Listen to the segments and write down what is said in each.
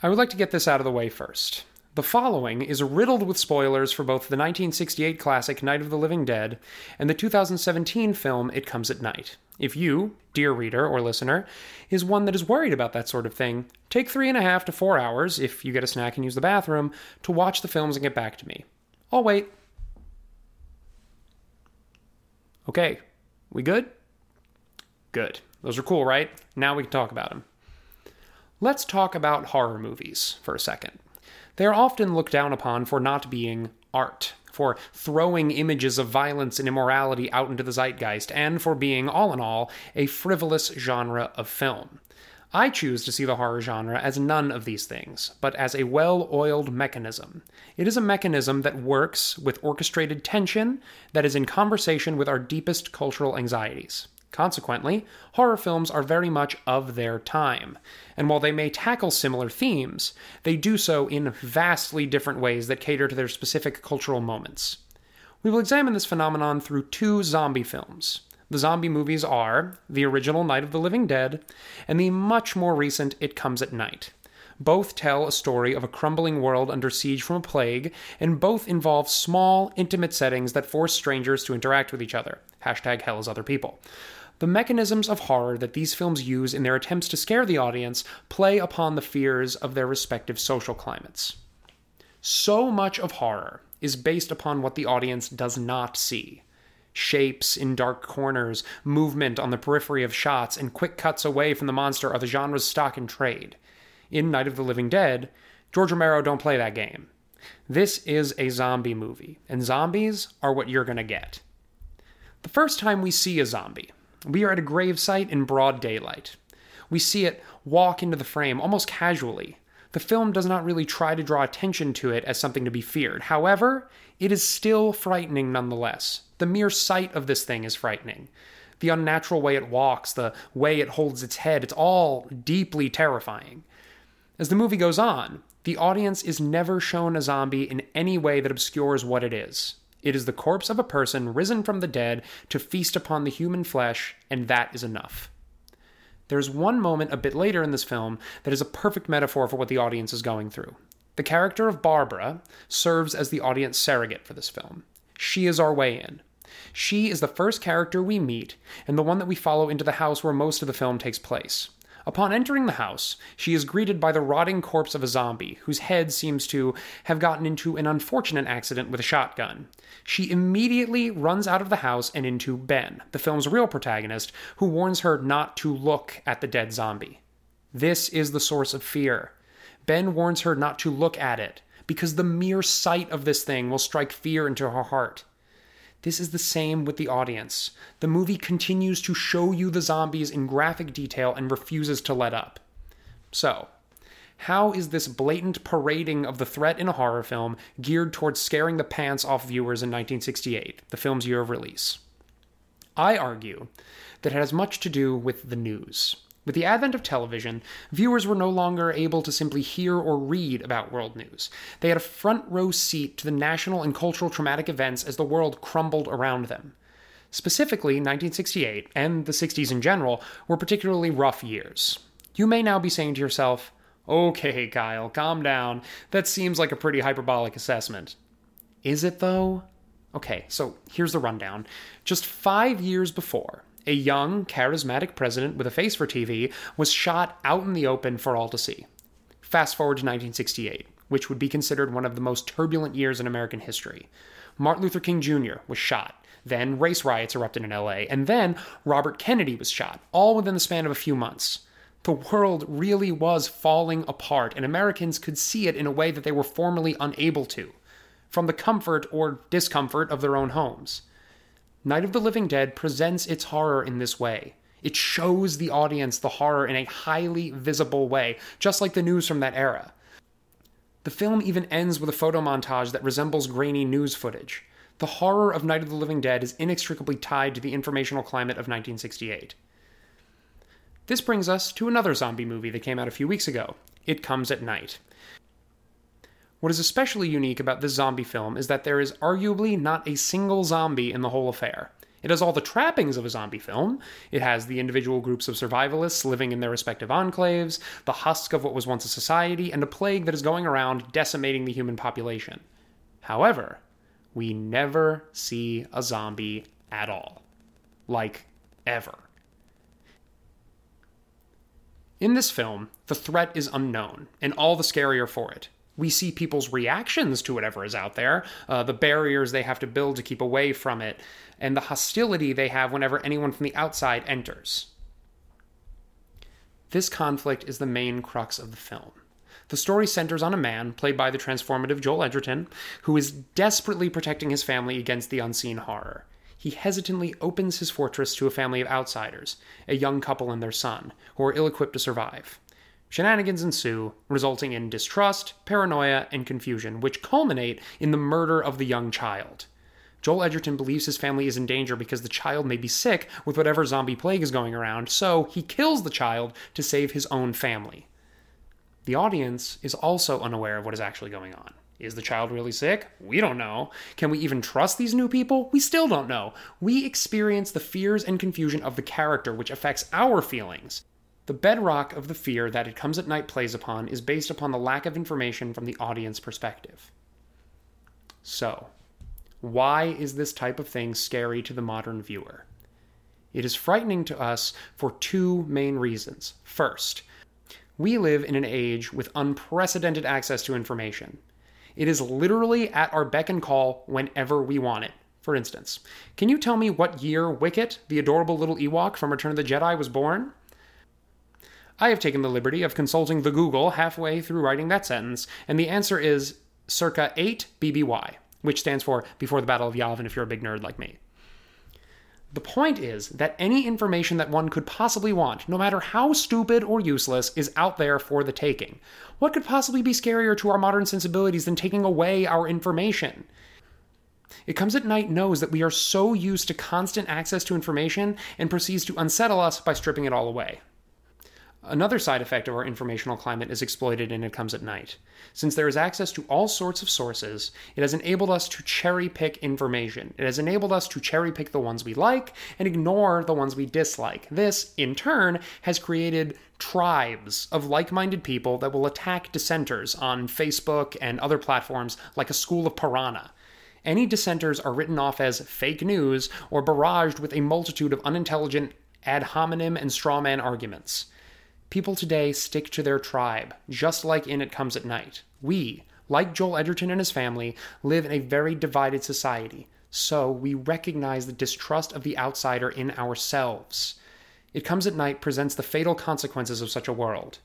I would like to get this out of the way first. The following is riddled with spoilers for both the 1968 classic Night of the Living Dead and the 2017 film It Comes at Night. If you, dear reader or listener, is one that is worried about that sort of thing, take three and a half to four hours, if you get a snack and use the bathroom, to watch the films and get back to me. I'll wait. Okay, we good? Good. Those are cool, right? Now we can talk about them. Let's talk about horror movies for a second. They are often looked down upon for not being art, for throwing images of violence and immorality out into the zeitgeist, and for being, all in all, a frivolous genre of film. I choose to see the horror genre as none of these things, but as a well oiled mechanism. It is a mechanism that works with orchestrated tension that is in conversation with our deepest cultural anxieties. Consequently, horror films are very much of their time, and while they may tackle similar themes, they do so in vastly different ways that cater to their specific cultural moments. We will examine this phenomenon through two zombie films. The zombie movies are the original Night of the Living Dead and the much more recent It Comes at Night. Both tell a story of a crumbling world under siege from a plague, and both involve small, intimate settings that force strangers to interact with each other. Hashtag hell is other people. The mechanisms of horror that these films use in their attempts to scare the audience play upon the fears of their respective social climates. So much of horror is based upon what the audience does not see shapes in dark corners, movement on the periphery of shots, and quick cuts away from the monster are the genre's stock in trade. In Night of the Living Dead, George Romero don't play that game. This is a zombie movie, and zombies are what you're gonna get. The first time we see a zombie, we are at a gravesite in broad daylight. We see it walk into the frame almost casually. The film does not really try to draw attention to it as something to be feared. However, it is still frightening nonetheless. The mere sight of this thing is frightening. The unnatural way it walks, the way it holds its head, it's all deeply terrifying. As the movie goes on, the audience is never shown a zombie in any way that obscures what it is. It is the corpse of a person risen from the dead to feast upon the human flesh, and that is enough. There's one moment a bit later in this film that is a perfect metaphor for what the audience is going through. The character of Barbara serves as the audience surrogate for this film. She is our way in. She is the first character we meet, and the one that we follow into the house where most of the film takes place. Upon entering the house, she is greeted by the rotting corpse of a zombie, whose head seems to have gotten into an unfortunate accident with a shotgun. She immediately runs out of the house and into Ben, the film's real protagonist, who warns her not to look at the dead zombie. This is the source of fear. Ben warns her not to look at it, because the mere sight of this thing will strike fear into her heart. This is the same with the audience. The movie continues to show you the zombies in graphic detail and refuses to let up. So, how is this blatant parading of the threat in a horror film geared towards scaring the pants off viewers in 1968, the film's year of release? I argue that it has much to do with the news. With the advent of television, viewers were no longer able to simply hear or read about world news. They had a front row seat to the national and cultural traumatic events as the world crumbled around them. Specifically, 1968, and the 60s in general, were particularly rough years. You may now be saying to yourself, okay, Kyle, calm down. That seems like a pretty hyperbolic assessment. Is it, though? Okay, so here's the rundown. Just five years before, a young, charismatic president with a face for TV, was shot out in the open for all to see. Fast forward to 1968, which would be considered one of the most turbulent years in American history. Martin Luther King Jr. was shot. Then race riots erupted in LA, and then Robert Kennedy was shot, all within the span of a few months. The world really was falling apart, and Americans could see it in a way that they were formerly unable to, from the comfort or discomfort of their own homes. Night of the Living Dead presents its horror in this way. It shows the audience the horror in a highly visible way, just like the news from that era. The film even ends with a photo montage that resembles grainy news footage. The horror of Night of the Living Dead is inextricably tied to the informational climate of 1968. This brings us to another zombie movie that came out a few weeks ago It Comes at Night. What is especially unique about this zombie film is that there is arguably not a single zombie in the whole affair. It has all the trappings of a zombie film. It has the individual groups of survivalists living in their respective enclaves, the husk of what was once a society, and a plague that is going around decimating the human population. However, we never see a zombie at all. Like, ever. In this film, the threat is unknown, and all the scarier for it. We see people's reactions to whatever is out there, uh, the barriers they have to build to keep away from it, and the hostility they have whenever anyone from the outside enters. This conflict is the main crux of the film. The story centers on a man, played by the transformative Joel Edgerton, who is desperately protecting his family against the unseen horror. He hesitantly opens his fortress to a family of outsiders, a young couple and their son, who are ill equipped to survive. Shenanigans ensue, resulting in distrust, paranoia, and confusion, which culminate in the murder of the young child. Joel Edgerton believes his family is in danger because the child may be sick with whatever zombie plague is going around, so he kills the child to save his own family. The audience is also unaware of what is actually going on. Is the child really sick? We don't know. Can we even trust these new people? We still don't know. We experience the fears and confusion of the character, which affects our feelings. The bedrock of the fear that It Comes at Night plays upon is based upon the lack of information from the audience perspective. So, why is this type of thing scary to the modern viewer? It is frightening to us for two main reasons. First, we live in an age with unprecedented access to information. It is literally at our beck and call whenever we want it. For instance, can you tell me what year Wicket, the adorable little Ewok from Return of the Jedi, was born? I have taken the liberty of consulting the Google halfway through writing that sentence, and the answer is circa 8 BBY, which stands for Before the Battle of Yavin if you're a big nerd like me. The point is that any information that one could possibly want, no matter how stupid or useless, is out there for the taking. What could possibly be scarier to our modern sensibilities than taking away our information? It Comes at Night knows that we are so used to constant access to information and proceeds to unsettle us by stripping it all away. Another side effect of our informational climate is exploited and It Comes at Night. Since there is access to all sorts of sources, it has enabled us to cherry pick information. It has enabled us to cherry pick the ones we like and ignore the ones we dislike. This, in turn, has created tribes of like minded people that will attack dissenters on Facebook and other platforms like a school of piranha. Any dissenters are written off as fake news or barraged with a multitude of unintelligent ad hominem and strawman arguments. People today stick to their tribe, just like in It Comes at Night. We, like Joel Edgerton and his family, live in a very divided society, so we recognize the distrust of the outsider in ourselves. It Comes at Night presents the fatal consequences of such a world.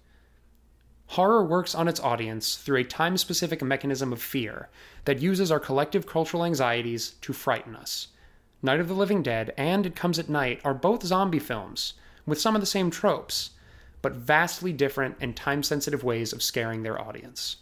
Horror works on its audience through a time specific mechanism of fear that uses our collective cultural anxieties to frighten us. Night of the Living Dead and It Comes at Night are both zombie films, with some of the same tropes but vastly different and time sensitive ways of scaring their audience.